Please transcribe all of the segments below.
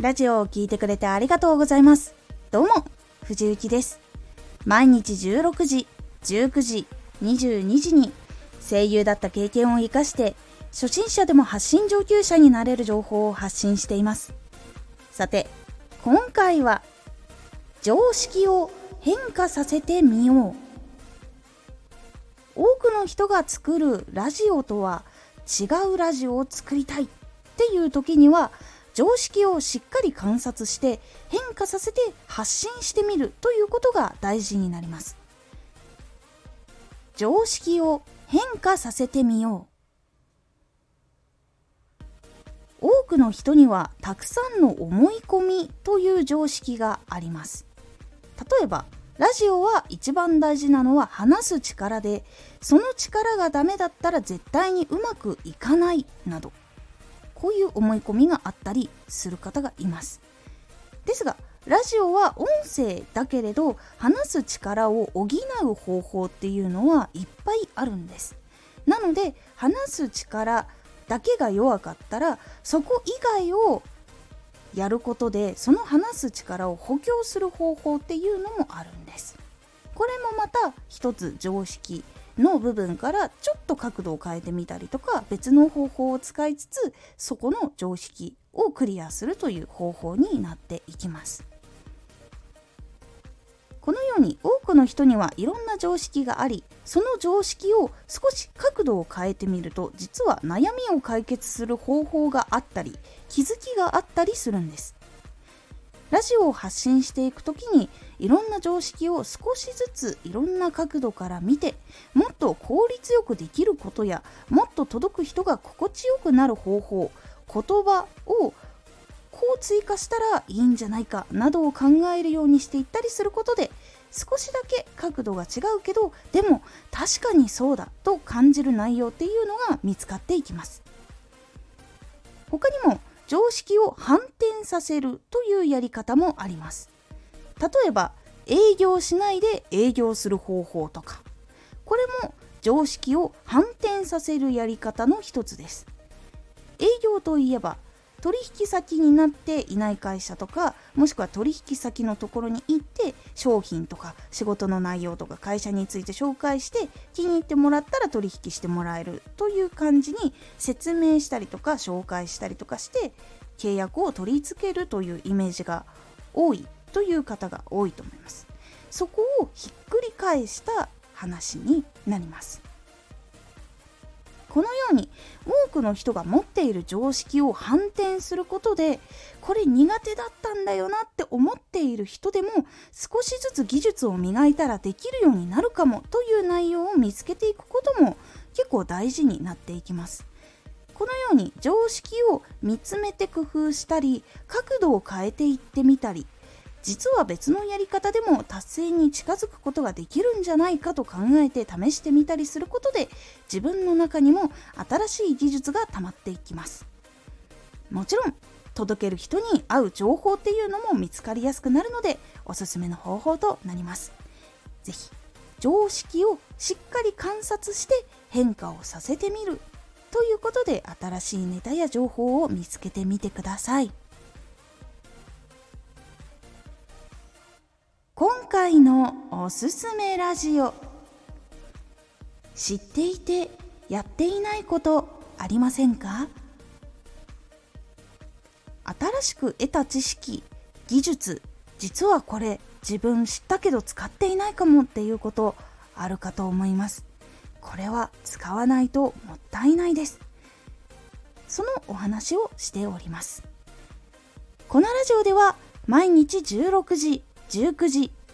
ラジオを聴いてくれてありがとうございます。どうも、藤幸です。毎日16時、19時、22時に声優だった経験を活かして初心者でも発信上級者になれる情報を発信しています。さて、今回は常識を変化させてみよう。多くの人が作るラジオとは違うラジオを作りたいっていう時には常識をしっかり観察して変化させて発信してみるということが大事になります。常識を変化させてみよう。多くの人にはたくさんの思い込みという常識があります。例えばラジオは一番大事なのは話す力でその力がダメだったら絶対にうまくいかないなど。こういう思い込みがあったりする方がいます。ですがラジオは音声だけれど話す力を補う方法っていうのはいっぱいあるんです。なので話す力だけが弱かったらそこ以外をやることでその話す力を補強する方法っていうのもあるんです。これもまた一つ常識の部分からちょっと角度を変えてみたりとか別の方法を使いつつそこの常識をクリアするという方法になっていきます。このように多くの人にはいろんな常識がありその常識を少し角度を変えてみると実は悩みを解決する方法があったり気づきがあったりするんです。ラジオを発信していく時にいろんな常識を少しずついろんな角度から見てもっと効率よくできることやもっと届く人が心地よくなる方法言葉をこう追加したらいいんじゃないかなどを考えるようにしていったりすることで少しだけ角度が違うけどでも確かにそうだと感じる内容っていうのが見つかっていきます。他にも常識を反転させるというやり方もあります。例えば営業しないで営業する方法とか。これも常識を反転させるやり方の一つです。営業といえば取引先になっていない会社とかもしくは取引先のところに行って商品とか仕事の内容とか会社について紹介して気に入ってもらったら取引してもらえるという感じに説明したりとか紹介したりとかして契約を取り付けるというイメージが多いという方が多いと思います。そこをひっくり返した話になります。このように多くの人が持っている常識を反転することでこれ苦手だったんだよなって思っている人でも少しずつ技術を磨いたらできるようになるかもという内容を見つけていくことも結構大事になっていきます。このように常識を見つめて工夫したり角度を変えていってみたり実は別のやり方でも達成に近づくことができるんじゃないかと考えて試してみたりすることで自分の中にも新しい技術が溜まっていきますもちろん届ける人に合う情報っていうのも見つかりやすくなるのでおすすめの方法となります是非常識をしっかり観察して変化をさせてみるということで新しいネタや情報を見つけてみてください。回のおすすめラジオ。知っていてやっていないことありませんか？新しく得た知識技術実はこれ自分知ったけど使っていないかもっていうことあるかと思います。これは使わないともったいないです。そのお話をしております。このラジオでは毎日16時19時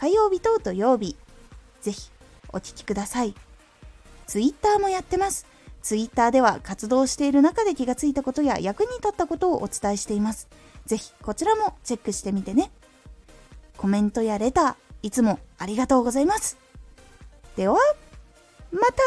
火曜日と土曜日。ぜひお聴きください。Twitter もやってます。Twitter では活動している中で気がついたことや役に立ったことをお伝えしています。ぜひこちらもチェックしてみてね。コメントやレター、いつもありがとうございます。では、また!